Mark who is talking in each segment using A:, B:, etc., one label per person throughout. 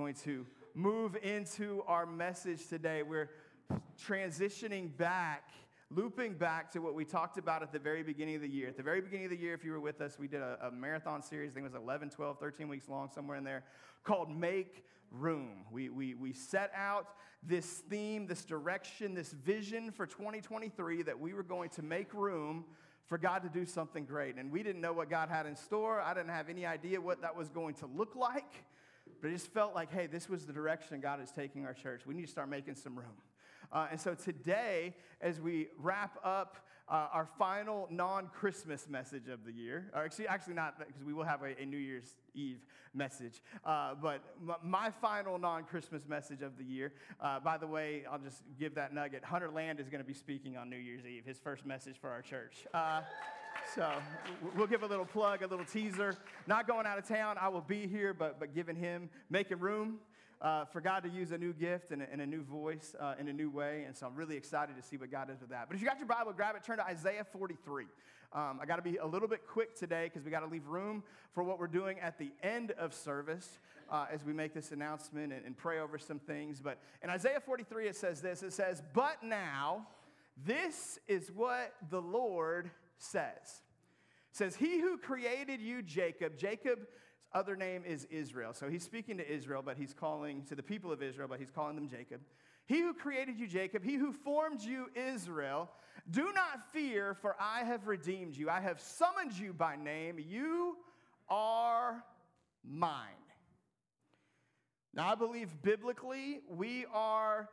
A: going to move into our message today. We're transitioning back, looping back to what we talked about at the very beginning of the year. At the very beginning of the year, if you were with us, we did a, a marathon series, I think it was 11, 12, 13 weeks long, somewhere in there, called Make Room. We, we, we set out this theme, this direction, this vision for 2023 that we were going to make room for God to do something great. And we didn't know what God had in store. I didn't have any idea what that was going to look like. But it just felt like, hey, this was the direction God is taking our church. We need to start making some room. Uh, and so today, as we wrap up uh, our final non-Christmas message of the year, or actually, actually not, because we will have a, a, New Year's Eve message, uh, but m- my final non-Christmas message of the year. Uh, by the way, I'll just give that nugget. Hunter Land is going to be speaking on New Year's Eve, his first message for our church. So we'll give a little plug, a little teaser. Not going out of town. I will be here, but, but giving him, making room uh, for God to use a new gift and a, and a new voice uh, in a new way. And so I'm really excited to see what God does with that. But if you got your Bible, grab it, turn to Isaiah 43. Um, I got to be a little bit quick today because we got to leave room for what we're doing at the end of service uh, as we make this announcement and, and pray over some things. But in Isaiah 43, it says this it says, But now, this is what the Lord says. It says, He who created you, Jacob, Jacob other name is Israel. So he's speaking to Israel, but he's calling to the people of Israel, but he's calling them Jacob. He who created you, Jacob, he who formed you, Israel, do not fear, for I have redeemed you. I have summoned you by name. You are mine. Now, I believe biblically, we are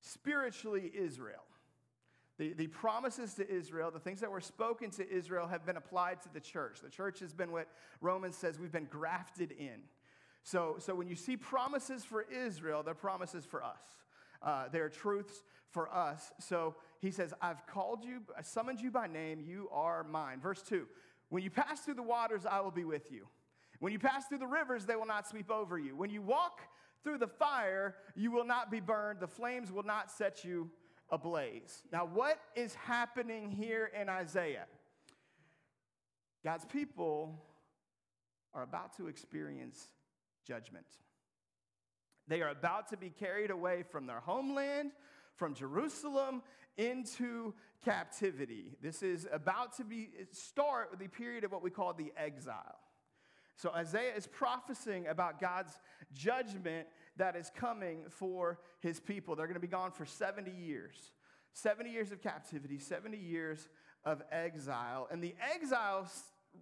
A: spiritually Israel. The, the promises to Israel, the things that were spoken to Israel, have been applied to the church. The church has been what Romans says we've been grafted in. So, so when you see promises for Israel, they're promises for us. Uh, they're truths for us. So he says, I've called you, I summoned you by name, you are mine. Verse 2 When you pass through the waters, I will be with you. When you pass through the rivers, they will not sweep over you. When you walk through the fire, you will not be burned, the flames will not set you ablaze. Now, what is happening here in Isaiah? God's people are about to experience judgment. They are about to be carried away from their homeland, from Jerusalem, into captivity. This is about to be start the period of what we call the exile. So Isaiah is prophesying about God's judgment that is coming for his people. They're going to be gone for 70 years. 70 years of captivity, 70 years of exile. And the exile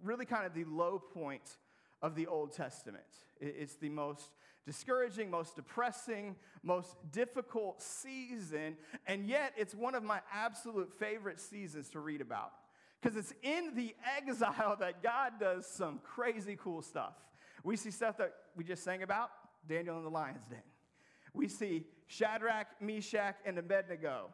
A: really kind of the low point of the Old Testament. It's the most discouraging, most depressing, most difficult season, and yet it's one of my absolute favorite seasons to read about. Because it's in the exile that God does some crazy cool stuff. We see stuff that we just sang about Daniel in the lion's den. We see Shadrach, Meshach, and Abednego.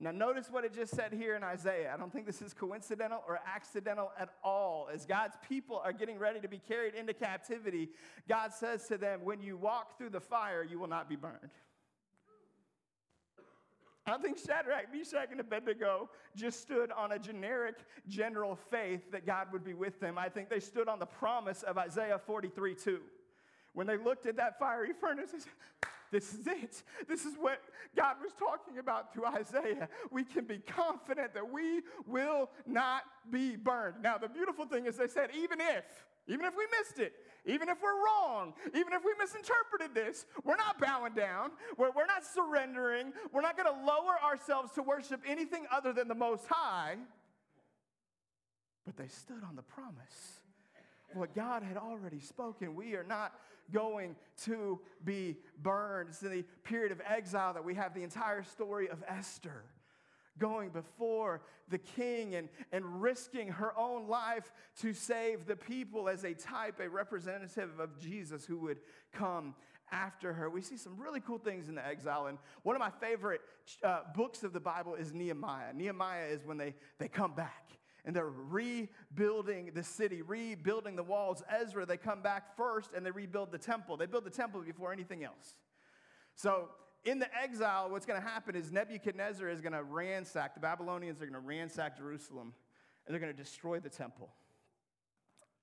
A: Now, notice what it just said here in Isaiah. I don't think this is coincidental or accidental at all. As God's people are getting ready to be carried into captivity, God says to them, When you walk through the fire, you will not be burned. I don't think Shadrach, Meshach, and Abednego just stood on a generic general faith that God would be with them. I think they stood on the promise of Isaiah 43 2. When they looked at that fiery furnace, they said, This is it. This is what God was talking about through Isaiah. We can be confident that we will not be burned. Now, the beautiful thing is, they said, even if, even if we missed it, even if we're wrong, even if we misinterpreted this, we're not bowing down. We're, we're not surrendering. We're not going to lower ourselves to worship anything other than the Most High. But they stood on the promise. What God had already spoken. We are not going to be burned. It's in the period of exile that we have the entire story of Esther going before the king and, and risking her own life to save the people as a type, a representative of Jesus who would come after her. We see some really cool things in the exile. And one of my favorite uh, books of the Bible is Nehemiah. Nehemiah is when they, they come back and they're rebuilding the city, rebuilding the walls. Ezra, they come back first and they rebuild the temple. They build the temple before anything else. So, in the exile, what's going to happen is Nebuchadnezzar is going to ransack, the Babylonians are going to ransack Jerusalem, and they're going to destroy the temple.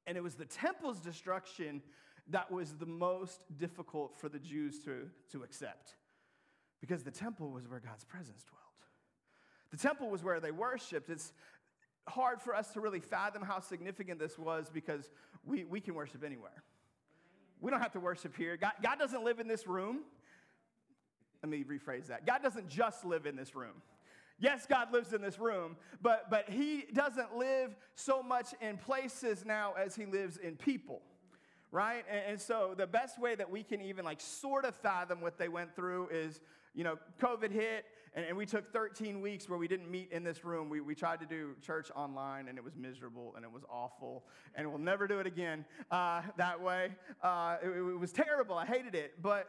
A: And it was the temple's destruction that was the most difficult for the Jews to, to accept because the temple was where God's presence dwelt. The temple was where they worshiped. It's hard for us to really fathom how significant this was because we, we can worship anywhere. We don't have to worship here. God, God doesn't live in this room. Let me rephrase that. God doesn't just live in this room. Yes, God lives in this room, but, but He doesn't live so much in places now as He lives in people, right? And, and so the best way that we can even like sort of fathom what they went through is, you know, COVID hit, and, and we took 13 weeks where we didn't meet in this room. We, we tried to do church online, and it was miserable, and it was awful, and we'll never do it again uh, that way. Uh, it, it was terrible. I hated it, but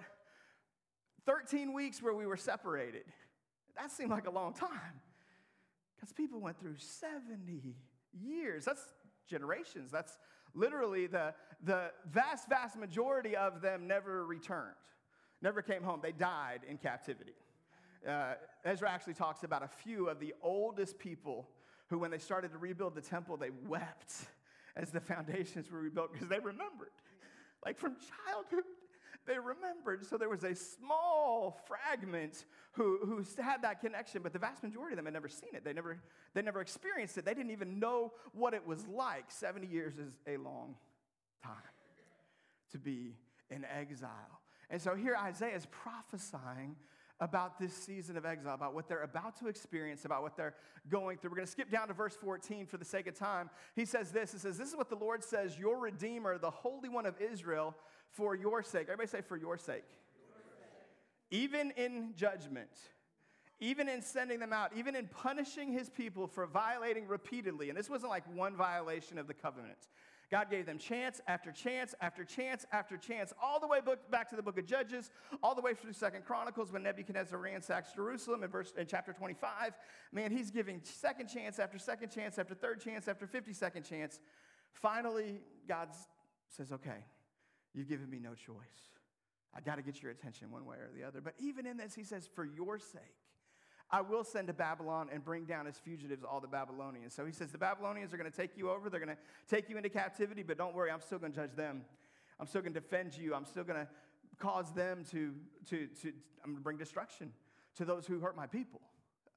A: 13 weeks where we were separated that seemed like a long time because people went through 70 years. That's generations. That's literally the, the vast, vast majority of them never returned, never came home. They died in captivity. Uh, Ezra actually talks about a few of the oldest people who, when they started to rebuild the temple, they wept as the foundations were rebuilt because they remembered. Like from childhood, they remembered. So there was a small fragment who, who had that connection, but the vast majority of them had never seen it. They never, they never experienced it. They didn't even know what it was like. 70 years is a long time to be in exile. And so here Isaiah is prophesying about this season of exile, about what they're about to experience, about what they're going through. We're going to skip down to verse 14 for the sake of time. He says this He says, This is what the Lord says, your Redeemer, the Holy One of Israel, for your sake. Everybody say, for your sake. Even in judgment, even in sending them out, even in punishing his people for violating repeatedly. And this wasn't like one violation of the covenant. God gave them chance after chance after chance after chance, all the way back to the book of Judges, all the way through Second Chronicles when Nebuchadnezzar ransacks Jerusalem in, verse, in chapter 25. Man, he's giving second chance after second chance after third chance after 52nd chance. Finally, God says, okay, You've given me no choice. I got to get your attention one way or the other. But even in this, he says, For your sake, I will send to Babylon and bring down as fugitives all the Babylonians. So he says, The Babylonians are going to take you over. They're going to take you into captivity, but don't worry, I'm still going to judge them. I'm still going to defend you. I'm still going to cause them to, to, to, I'm going to bring destruction to those who hurt my people.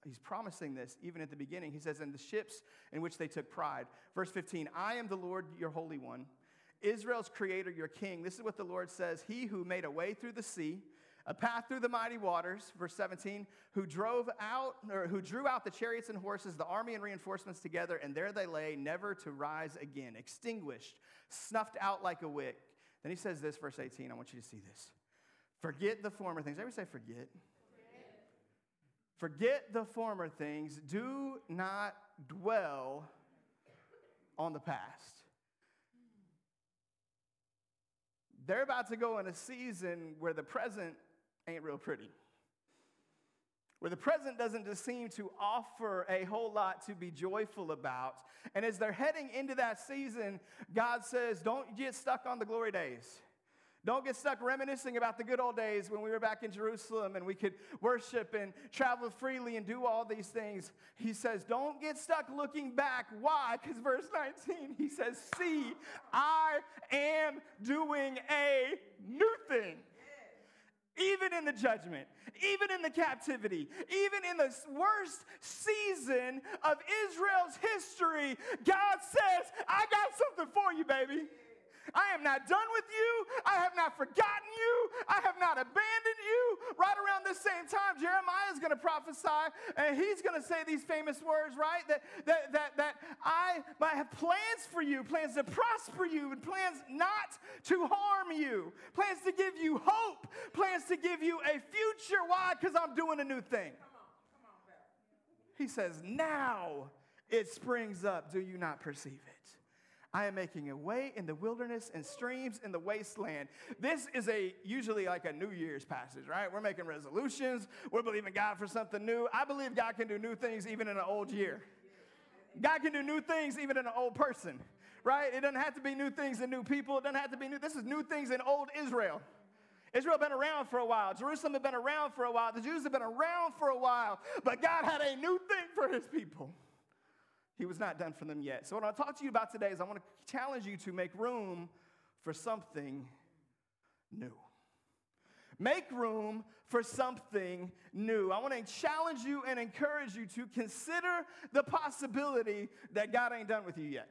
A: He's promising this even at the beginning. He says, In the ships in which they took pride. Verse 15, I am the Lord, your Holy One Israel's creator, your king. This is what the Lord says He who made a way through the sea, a path through the mighty waters, verse 17, who drove out, or who drew out the chariots and horses, the army and reinforcements together, and there they lay, never to rise again, extinguished, snuffed out like a wick. Then he says this, verse 18. I want you to see this. Forget the former things. Everybody say, forget. Forget the former things. Do not dwell on the past. They're about to go in a season where the present ain't real pretty. Where the present doesn't just seem to offer a whole lot to be joyful about. And as they're heading into that season, God says, Don't get stuck on the glory days. Don't get stuck reminiscing about the good old days when we were back in Jerusalem and we could worship and travel freely and do all these things. He says, Don't get stuck looking back. Why? Because verse 19, he says, See, I am doing a new thing. Even in the judgment, even in the captivity, even in the worst season of Israel's history, God says, I got something for you, baby. I am not done with you. I have not forgotten you. I have not abandoned you. Right around this same time, Jeremiah is going to prophesy, and he's going to say these famous words, right? That, that, that, that I, I have plans for you, plans to prosper you, and plans not to harm you, plans to give you hope, plans to give you a future. Why? Because I'm doing a new thing. He says, Now it springs up. Do you not perceive it? I am making a way in the wilderness and streams in the wasteland. This is a usually like a New Year's passage, right? We're making resolutions. We're believing God for something new. I believe God can do new things even in an old year. God can do new things even in an old person, right? It doesn't have to be new things in new people. It doesn't have to be new. This is new things in old Israel. Israel been around for a while. Jerusalem had been around for a while. The Jews had been around for a while. But God had a new thing for his people. He was not done for them yet. So, what I want to talk to you about today is I want to challenge you to make room for something new. Make room for something new. I want to challenge you and encourage you to consider the possibility that God ain't done with you yet.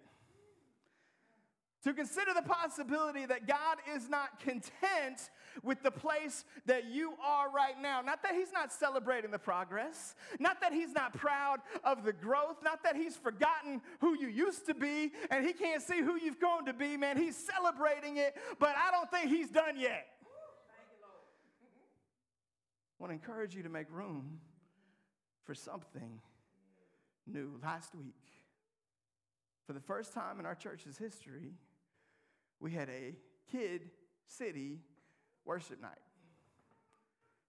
A: To consider the possibility that God is not content with the place that you are right now. Not that He's not celebrating the progress, not that He's not proud of the growth, not that He's forgotten who you used to be and He can't see who you've grown to be, man. He's celebrating it, but I don't think He's done yet. I want to encourage you to make room for something new. Last week, for the first time in our church's history, we had a Kid City worship night.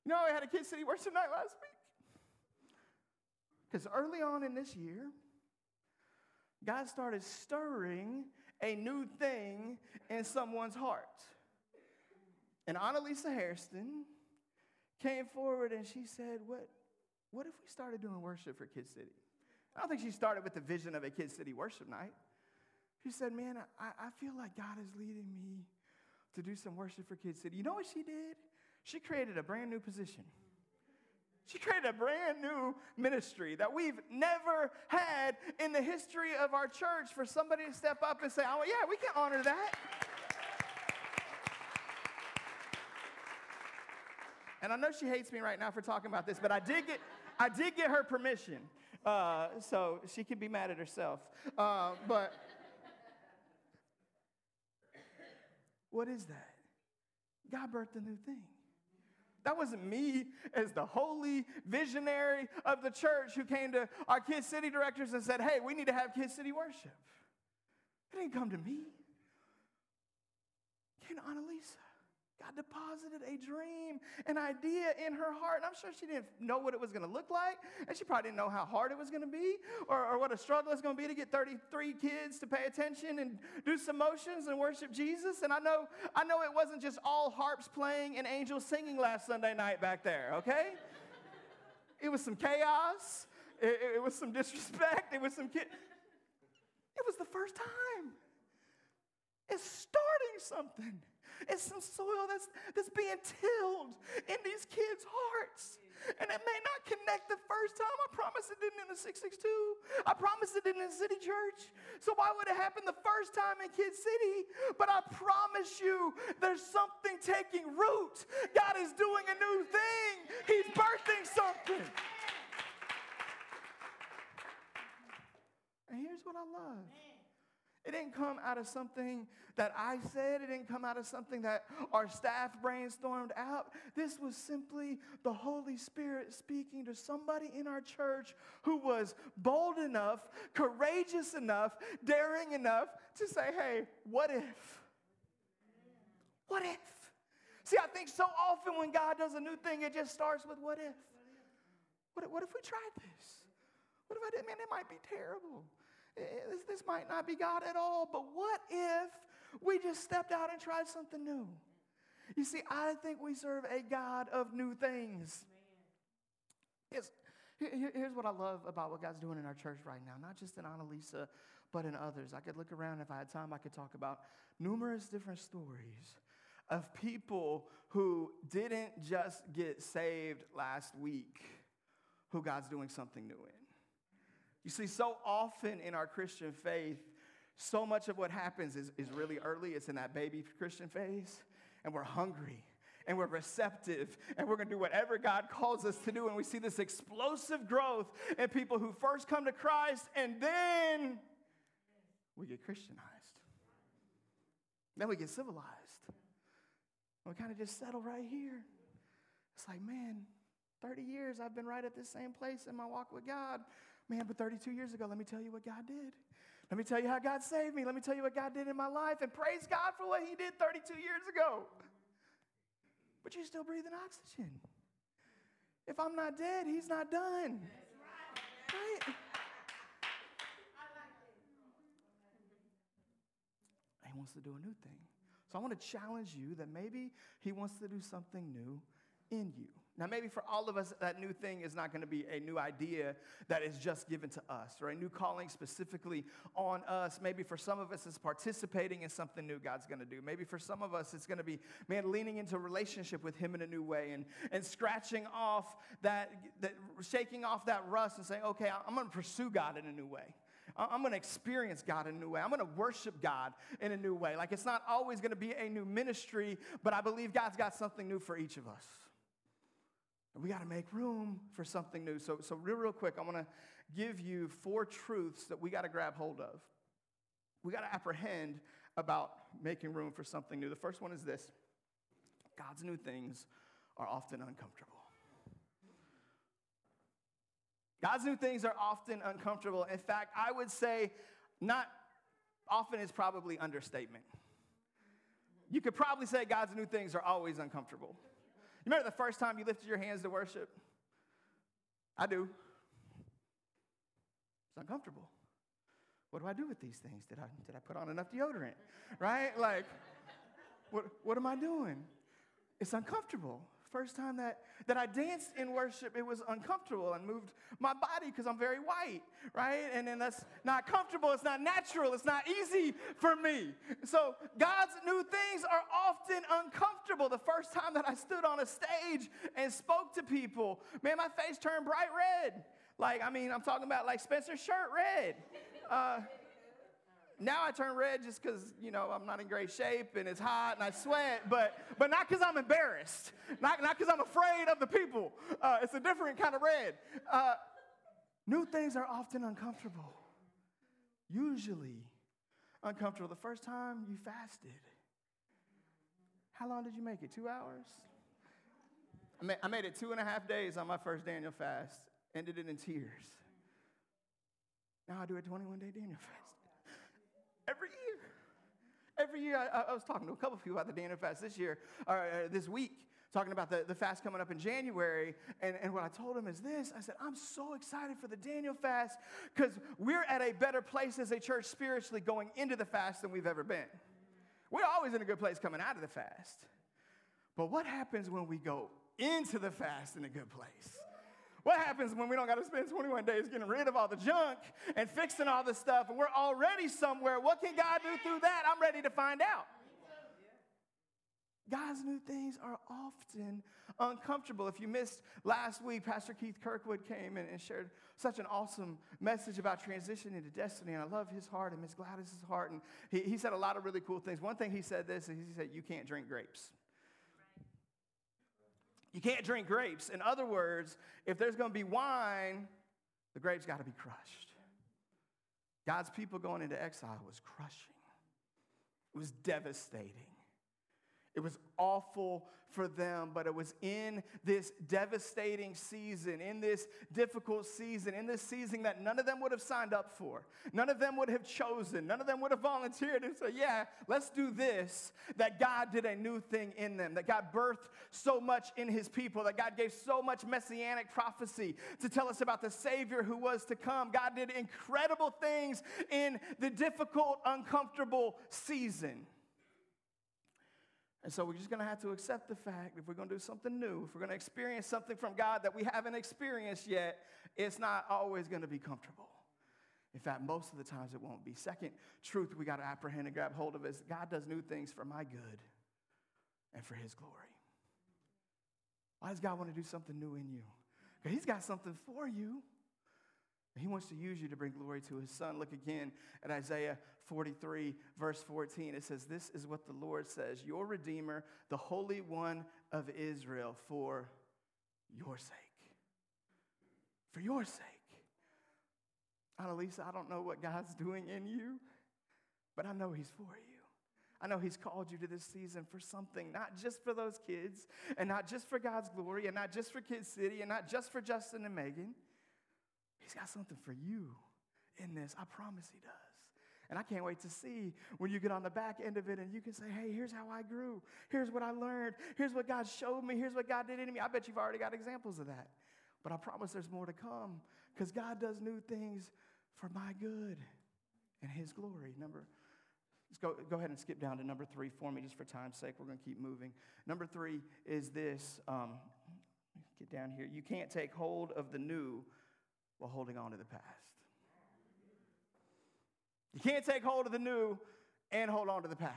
A: You know, we had a Kid City worship night last week. Because early on in this year, God started stirring a new thing in someone's heart. And Annalisa Hairston came forward and she said, What, what if we started doing worship for Kid City? I don't think she started with the vision of a Kid City worship night. She said, Man, I, I feel like God is leading me to do some worship for Kid City. You know what she did? She created a brand new position. She created a brand new ministry that we've never had in the history of our church for somebody to step up and say, Oh, yeah, we can honor that. And I know she hates me right now for talking about this, but I did get, I did get her permission. Uh, so she can be mad at herself. Uh, but What is that? God birthed a new thing. That wasn't me as the holy visionary of the church who came to our Kid City directors and said, hey, we need to have Kid City worship. It didn't come to me. It came to Annalisa. God deposited a dream, an idea in her heart. And I'm sure she didn't know what it was going to look like. And she probably didn't know how hard it was going to be or, or what a struggle it's going to be to get 33 kids to pay attention and do some motions and worship Jesus. And I know, I know it wasn't just all harps playing and angels singing last Sunday night back there, okay? it was some chaos. It, it was some disrespect. It was some. It was the first time. It's starting something. It's some soil that's, that's being tilled in these kids' hearts. And it may not connect the first time. I promise it didn't in the 662. I promise it didn't in the city church. So why would it happen the first time in Kid City? But I promise you, there's something taking root. God is doing a new thing. He's birthing something. And here's what I love. It didn't come out of something that I said. It didn't come out of something that our staff brainstormed out. This was simply the Holy Spirit speaking to somebody in our church who was bold enough, courageous enough, daring enough to say, hey, what if? What if? See, I think so often when God does a new thing, it just starts with what if? What if, what if we tried this? What if I did? Man, it might be terrible. Eh, this, this might not be God at all, but what if we just stepped out and tried something new? You see, I think we serve a God of new things. Yes, here's what I love about what God's doing in our church right now, not just in Annalisa, but in others. I could look around, if I had time, I could talk about numerous different stories of people who didn't just get saved last week, who God's doing something new in. You see, so often in our Christian faith, so much of what happens is, is really early. It's in that baby Christian phase, and we're hungry and we're receptive and we're going to do whatever God calls us to do. And we see this explosive growth in people who first come to Christ and then we get Christianized. Then we get civilized. We kind of just settle right here. It's like, man, 30 years I've been right at this same place in my walk with God. Man, but 32 years ago, let me tell you what God did. Let me tell you how God saved me. Let me tell you what God did in my life. And praise God for what He did 32 years ago. But you're still breathing oxygen. If I'm not dead, He's not done. Right? He wants to do a new thing. So I want to challenge you that maybe He wants to do something new in you. Now, maybe for all of us, that new thing is not going to be a new idea that is just given to us, or a new calling specifically on us. Maybe for some of us, it's participating in something new God's going to do. Maybe for some of us, it's going to be, man, leaning into relationship with Him in a new way and, and scratching off that, that, shaking off that rust and saying, okay, I'm going to pursue God in a new way. I'm going to experience God in a new way. I'm going to worship God in a new way. Like it's not always going to be a new ministry, but I believe God's got something new for each of us. We got to make room for something new. So, so real, real quick, I want to give you four truths that we got to grab hold of. We got to apprehend about making room for something new. The first one is this God's new things are often uncomfortable. God's new things are often uncomfortable. In fact, I would say not often is probably understatement. You could probably say God's new things are always uncomfortable. You remember the first time you lifted your hands to worship? I do. It's uncomfortable. What do I do with these things? Did I, did I put on enough deodorant? Right? Like, what, what am I doing? It's uncomfortable. First time that, that I danced in worship, it was uncomfortable and moved my body because I'm very white, right? And then that's not comfortable, it's not natural, it's not easy for me. So God's new things are often uncomfortable. The first time that I stood on a stage and spoke to people, man, my face turned bright red. Like, I mean, I'm talking about like Spencer's shirt red. Uh, now I turn red just because, you know, I'm not in great shape and it's hot and I sweat, but, but not because I'm embarrassed, not because I'm afraid of the people. Uh, it's a different kind of red. Uh, new things are often uncomfortable, usually uncomfortable. The first time you fasted, how long did you make it? Two hours? I made, I made it two and a half days on my first Daniel fast, ended it in tears. Now I do a 21 day Daniel fast. Every year. Every year, I, I was talking to a couple of people about the Daniel fast this year, or uh, this week, talking about the, the fast coming up in January. And, and what I told them is this I said, I'm so excited for the Daniel fast because we're at a better place as a church spiritually going into the fast than we've ever been. We're always in a good place coming out of the fast. But what happens when we go into the fast in a good place? What happens when we don't got to spend 21 days getting rid of all the junk and fixing all the stuff and we're already somewhere? What can God do through that? I'm ready to find out. God's new things are often uncomfortable. If you missed last week, Pastor Keith Kirkwood came and shared such an awesome message about transitioning to destiny. And I love his heart and Miss Gladys's heart. And he, he said a lot of really cool things. One thing he said this, is he said, You can't drink grapes. You can't drink grapes. In other words, if there's going to be wine, the grapes got to be crushed. God's people going into exile was crushing, it was devastating. It was awful for them, but it was in this devastating season, in this difficult season, in this season that none of them would have signed up for. None of them would have chosen. None of them would have volunteered and said, Yeah, let's do this. That God did a new thing in them, that God birthed so much in his people, that God gave so much messianic prophecy to tell us about the Savior who was to come. God did incredible things in the difficult, uncomfortable season. And so we're just going to have to accept the fact if we're going to do something new, if we're going to experience something from God that we haven't experienced yet, it's not always going to be comfortable. In fact, most of the times it won't be. Second truth we got to apprehend and grab hold of is God does new things for my good and for his glory. Why does God want to do something new in you? Because he's got something for you. He wants to use you to bring glory to his son. Look again at Isaiah 43, verse 14. It says, This is what the Lord says Your Redeemer, the Holy One of Israel, for your sake. For your sake. Annalisa, I don't know what God's doing in you, but I know He's for you. I know He's called you to this season for something, not just for those kids, and not just for God's glory, and not just for Kid City, and not just for Justin and Megan. He's got something for you in this. I promise He does. And I can't wait to see when you get on the back end of it and you can say, hey, here's how I grew. Here's what I learned. Here's what God showed me. Here's what God did in me. I bet you've already got examples of that. But I promise there's more to come because God does new things for my good and His glory. Number, let's go, go ahead and skip down to number three for me just for time's sake. We're going to keep moving. Number three is this um, get down here. You can't take hold of the new while holding on to the past. You can't take hold of the new and hold on to the past.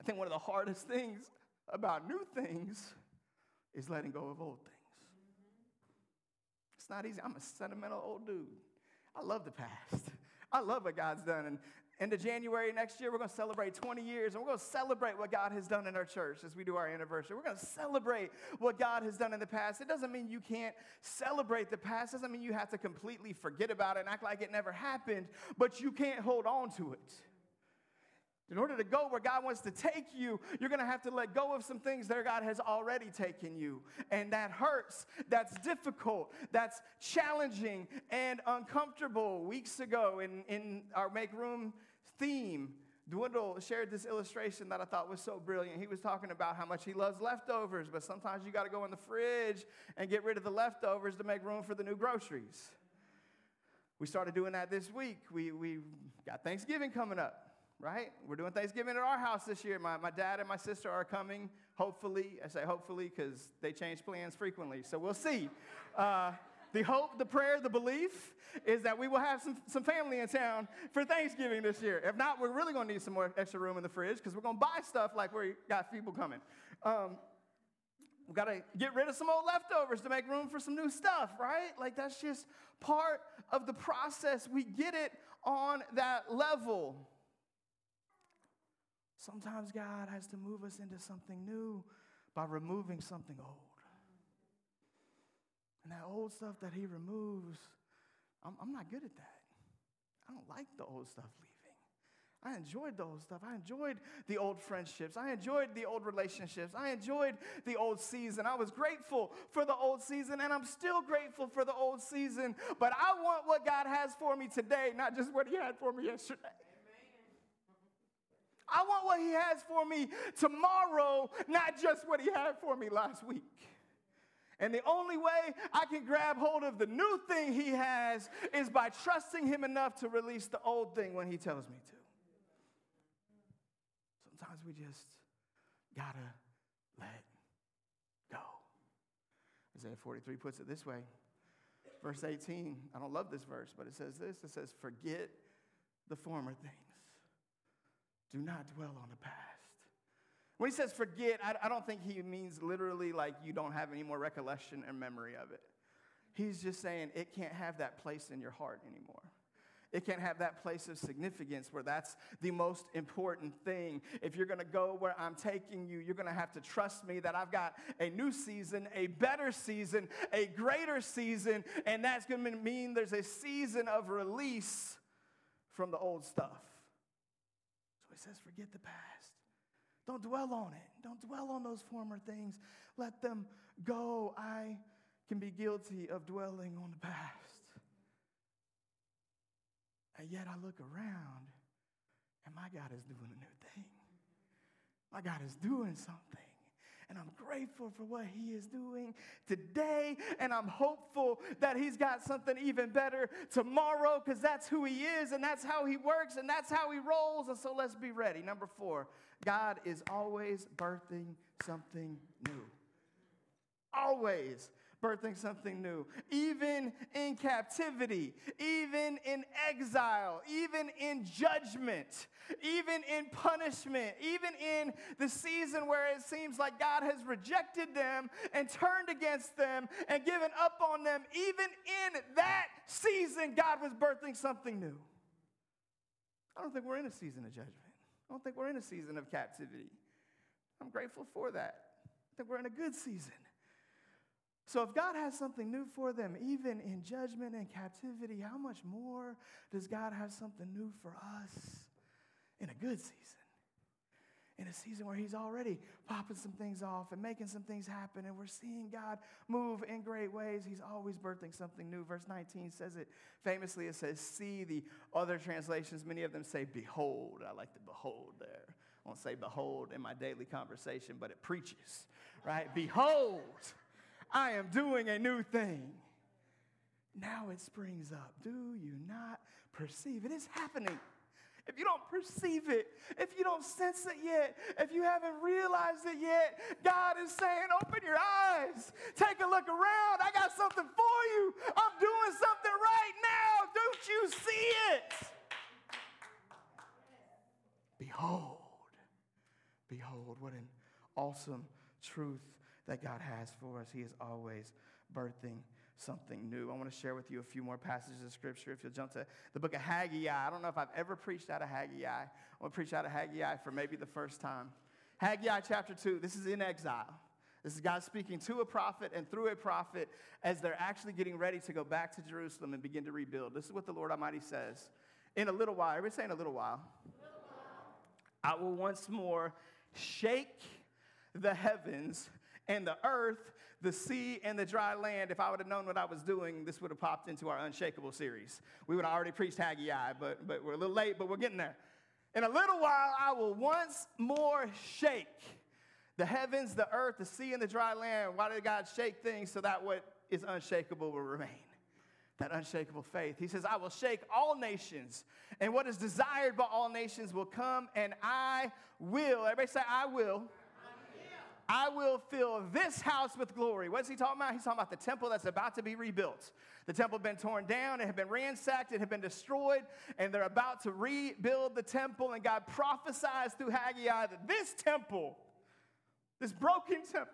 A: I think one of the hardest things about new things is letting go of old things. It's not easy. I'm a sentimental old dude. I love the past. I love what God's done. And into January next year, we're going to celebrate 20 years, and we're going to celebrate what God has done in our church as we do our anniversary. We're going to celebrate what God has done in the past. It doesn't mean you can't celebrate the past, it doesn't mean you have to completely forget about it and act like it never happened, but you can't hold on to it. In order to go where God wants to take you, you're going to have to let go of some things that God has already taken you. And that hurts, that's difficult, that's challenging and uncomfortable. Weeks ago, in, in our Make Room theme, Dwindle shared this illustration that I thought was so brilliant. He was talking about how much he loves leftovers, but sometimes you got to go in the fridge and get rid of the leftovers to make room for the new groceries. We started doing that this week. We, we got Thanksgiving coming up right? We're doing Thanksgiving at our house this year. My, my dad and my sister are coming, hopefully. I say hopefully because they change plans frequently, so we'll see. Uh, the hope, the prayer, the belief is that we will have some, some family in town for Thanksgiving this year. If not, we're really gonna need some more extra room in the fridge because we're gonna buy stuff like we got people coming. Um, we gotta get rid of some old leftovers to make room for some new stuff, right? Like that's just part of the process. We get it on that level. Sometimes God has to move us into something new by removing something old. And that old stuff that He removes, I'm, I'm not good at that. I don't like the old stuff leaving. I enjoyed the old stuff. I enjoyed the old friendships. I enjoyed the old relationships. I enjoyed the old season. I was grateful for the old season, and I'm still grateful for the old season. But I want what God has for me today, not just what He had for me yesterday. I want what He has for me tomorrow, not just what He had for me last week. And the only way I can grab hold of the new thing He has is by trusting Him enough to release the old thing when He tells me to. Sometimes we just gotta let go. Isaiah 43 puts it this way. Verse 18, I don't love this verse, but it says this it says, Forget the former things do not dwell on the past. When he says forget, I, I, don't think he means literally like you don't have any more recollection or memory of it. He's just saying it can't have that place in your heart anymore. It can't have that place of significance where that's the most important thing. If you're gonna go where I'm taking you, you're gonna have to trust me that I've got a new season, a better season, a greater season, and that's gonna mean there's a season of release from the old stuff So he says, forget the past. Don't dwell on it. Don't dwell on those former things. Let them go. I can be guilty of dwelling on the past. And yet I look around and my God is doing a new thing. My God is doing something. And I'm grateful for what he is doing today. And I'm hopeful that he's got something even better tomorrow because that's who he is and that's how he works and that's how he rolls. And so let's be ready. Number four, God is always birthing something new. Always birthing something new. Even in captivity, even in exile, even in judgment, even in punishment, even in the season where it seems like God has rejected them and turned against them and given up on them, even in that season, God was birthing something new. I don't think we're in a season of judgment. I don't think we're in a season of captivity. I'm grateful for that. I think we're in a good season. So, if God has something new for them, even in judgment and captivity, how much more does God have something new for us in a good season? In a season where He's already popping some things off and making some things happen, and we're seeing God move in great ways. He's always birthing something new. Verse 19 says it famously, it says, See. The other translations, many of them say, Behold. I like the behold there. I won't say behold in my daily conversation, but it preaches, right? behold. I am doing a new thing. Now it springs up. Do you not perceive? It is happening. If you don't perceive it, if you don't sense it yet, if you haven't realized it yet, God is saying, open your eyes, take a look around. I got something for you. I'm doing something right now. Don't you see it? Behold, behold, what an awesome truth that God has for us. He is always birthing something new. I want to share with you a few more passages of scripture. If you'll jump to the book of Haggai, I don't know if I've ever preached out of Haggai. I want to preach out of Haggai for maybe the first time. Haggai chapter 2, this is in exile. This is God speaking to a prophet and through a prophet as they're actually getting ready to go back to Jerusalem and begin to rebuild. This is what the Lord Almighty says. In a little while, everybody say in a little while. I will once more shake the heavens and the earth the sea and the dry land, if I would have known what I was doing, this would have popped into our Unshakable series. We would have already preached Haggai, but, but we're a little late, but we're getting there. In a little while, I will once more shake the heavens, the earth, the sea, and the dry land. Why did God shake things? So that what is unshakable will remain. That unshakable faith. He says, I will shake all nations, and what is desired by all nations will come, and I will. Everybody say, I will I will fill this house with glory. What's he talking about? He's talking about the temple that's about to be rebuilt. The temple had been torn down, it had been ransacked, it had been destroyed, and they're about to rebuild the temple. And God prophesies through Haggai that this temple, this broken temple,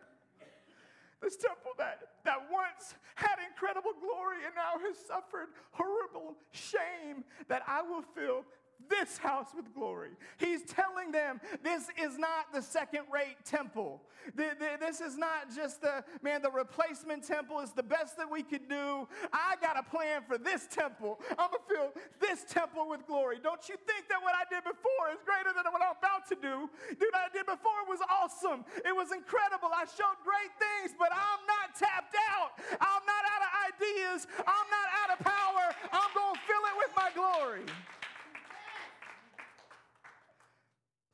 A: this temple that, that once had incredible glory and now has suffered horrible shame, that I will fill this house with glory. He's telling them this is not the second rate temple. This is not just the, man, the replacement temple is the best that we could do. I got a plan for this temple. I'm going to fill this temple with glory. Don't you think that what I did before is greater than what I'm about to do? Dude, I did before was awesome. It was incredible. I showed great things, but I'm not tapped out. I'm not out of ideas. I'm not out of power. I'm going to fill it with my glory.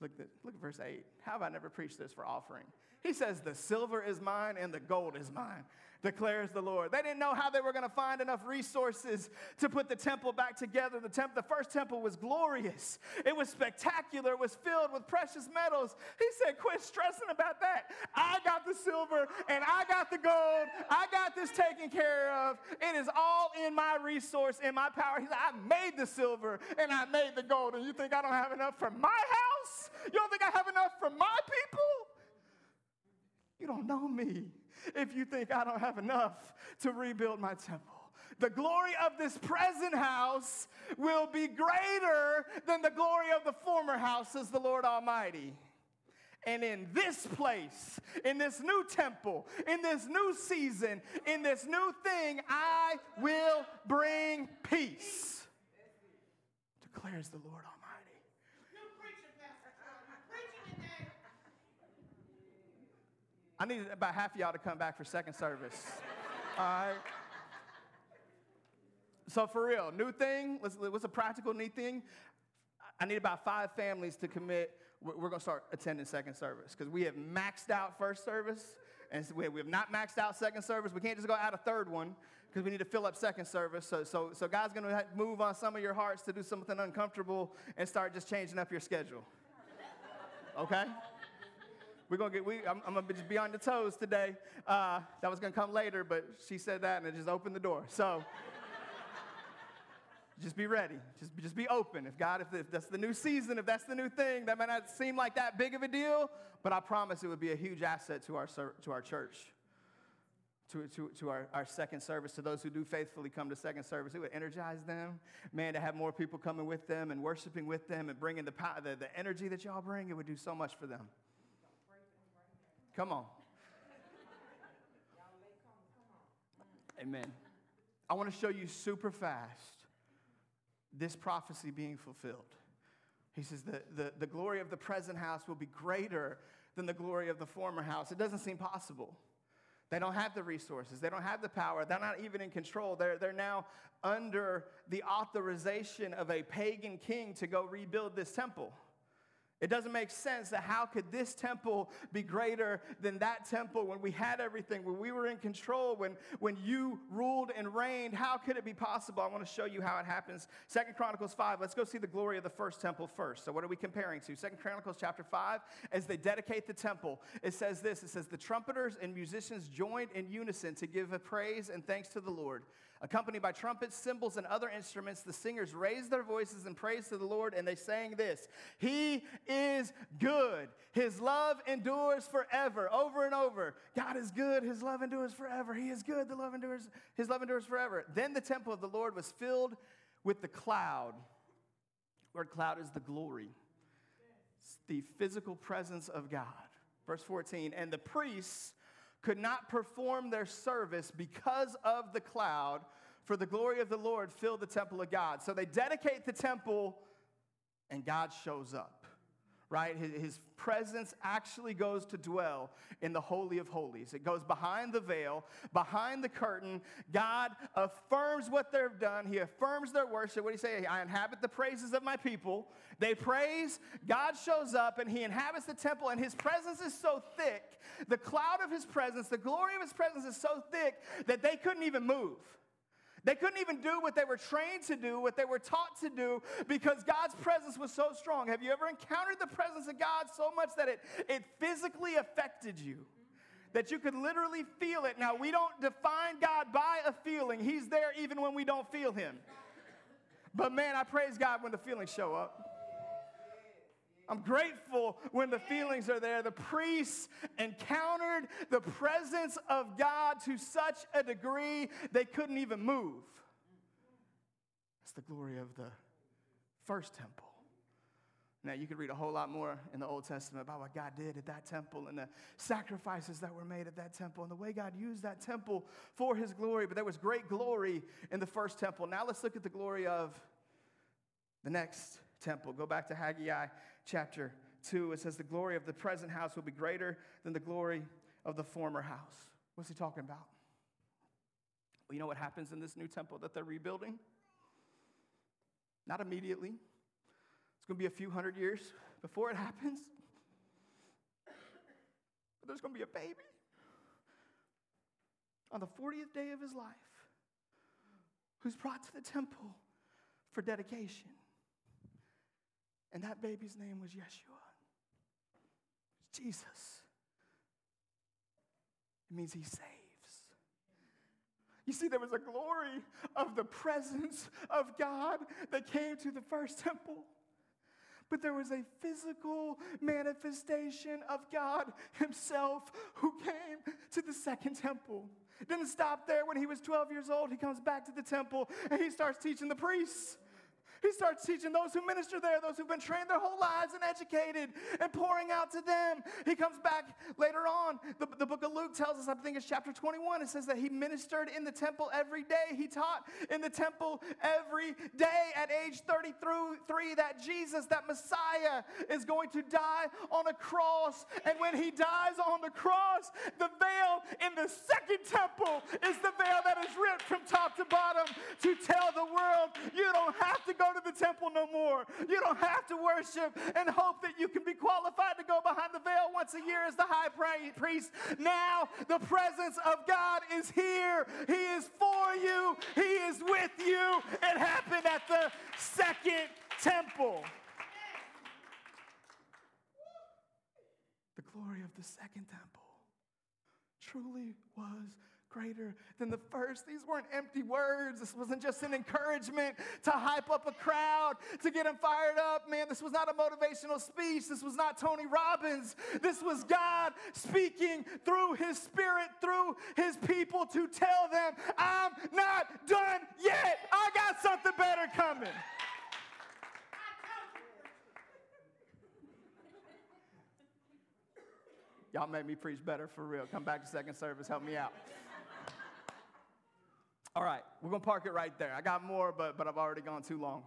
A: Look at, look at verse 8. How have I never preached this for offering? He says, The silver is mine and the gold is mine, declares the Lord. They didn't know how they were going to find enough resources to put the temple back together. The, temp- the first temple was glorious, it was spectacular, it was filled with precious metals. He said, Quit stressing about that. I got the silver and I got the gold. I got this taken care of. It is all in my resource, in my power. He said, I made the silver and I made the gold. And you think I don't have enough for my house? You don't think I have enough for my people? You don't know me if you think I don't have enough to rebuild my temple. The glory of this present house will be greater than the glory of the former house, says the Lord Almighty. And in this place, in this new temple, in this new season, in this new thing, I will bring peace, declares the Lord Almighty. I need about half of y'all to come back for second service. All right. So for real, new thing. what's a practical new thing? I need about five families to commit. We're, going to start attending second service because we have maxed out first service and we have not maxed out second service. We can't just go add a third one because we need to fill up second service. So, so, so God's going to move on some of your hearts to do something uncomfortable and start just changing up your schedule. Okay? We're gonna get. We, I'm, I'm gonna just be on the toes today. Uh, that was gonna come later, but she said that, and it just opened the door. So. just be ready. Just, just be open. If God, if, that's the new season, if that's the new thing, that might not seem like that big of a deal, but I promise it would be a huge asset to our, to our church, to, to, to our, our second service, to those who do faithfully come to second service. It would energize them, man, to have more people coming with them and worshiping with them and bringing the, the, the energy that y'all bring. It would do so much for them. Come on. Amen. I want to show you super fast this prophecy being fulfilled. He says the, the, the glory of the present house will be greater than the glory of the former house. It doesn't seem possible. They don't have the resources, they don't have the power, they're not even in control. They're, they're now under the authorization of a pagan king to go rebuild this temple. It doesn't make sense that how could this temple be greater than that temple when we had everything, when we were in control, when, when you ruled and reigned? How could it be possible? I want to show you how it happens. Second Chronicles 5, let's go see the glory of the first temple first. So what are we comparing to? Second Chronicles chapter 5, as they dedicate the temple, it says this, it says, the trumpeters and musicians joined in unison to give a praise and thanks to the Lord. Accompanied by trumpets, cymbals, and other instruments, the singers raised their voices in praise to the Lord, and they sang this He is good. His love endures forever. Over and over. God is good. His love endures forever. He is good. The love endures, his love endures forever. Then the temple of the Lord was filled with the cloud. Word cloud is the glory. It's the physical presence of God. Verse 14, and the priests could not perform their service because of the cloud, for the glory of the Lord filled the temple of God. So they dedicate the temple, and God shows up right? His, presence actually goes to dwell in the Holy of Holies. It goes behind the veil, behind the curtain. God affirms what they've done, He affirms their worship. What do you say? I inhabit the praises of my people. They praise, God shows up, and He inhabits the temple, and His presence is so thick. The cloud of His presence, the glory of His presence is so thick that they couldn't even move. They couldn't even do what they were trained to do, what they were taught to do, because God's presence was so strong. Have you ever encountered the presence of God so much that it, it physically affected you? That you could literally feel it. Now, we don't define God by a feeling, He's there even when we don't feel Him. But man, I praise God when the feelings show up. I'm grateful when the feelings are there. The priests encountered the presence of God to such a degree they couldn't even move. That's the glory of the first temple. Now, you could read a whole lot more in the Old Testament about what God did at that temple and the sacrifices that were made at that temple and the way God used that temple for his glory. But there was great glory in the first temple. Now, let's look at the glory of the next temple. Go back to Haggai chapter 2. It says, The glory of the present house will be greater than the glory of the former house. What's he talking about? Well, you know what happens in this new temple that they're rebuilding? Not immediately. It's going to be a few hundred years before it happens. But there's going to be a baby on the 40th day of his life who's brought to the temple for dedication. And that baby's name was Yeshua. Jesus. It means he saves. You see, there was a glory of the presence of God that came to the first temple. But there was a physical manifestation of God Himself who came to the second temple. Didn't stop there. When he was 12 years old, he comes back to the temple and he starts teaching the priests. He starts teaching those who minister there, those who've been trained their whole lives and educated, and pouring out to them. He comes back later on. The, the book of Luke tells us, I think it's chapter 21, it says that he ministered in the temple every day. He taught in the temple every day at age 33 that Jesus, that Messiah, is going to die on a cross. And when he dies on the cross, the veil in the second temple is the veil that is ripped from top to bottom to tell the world you don't have to go to the temple no more. You don't have to worship and hope that you can be qualified to go behind the veil once a year as the high priest. Now the presence of God is here. He is for you, He is with you. It happened at the second temple. The glory of the second temple truly was greater than the first. These weren't empty words. This wasn't just an encouragement to hype up a crowd, to get them fired up. Man, this was not a motivational speech. This was not Tony Robbins. This was God speaking through his spirit, through his people to tell them, I'm not done yet. I got something better coming. Y'all made me preach better for real. Come back to second service, help me out. All right, we're going to park it right there. I got more, but, but I've already gone too long.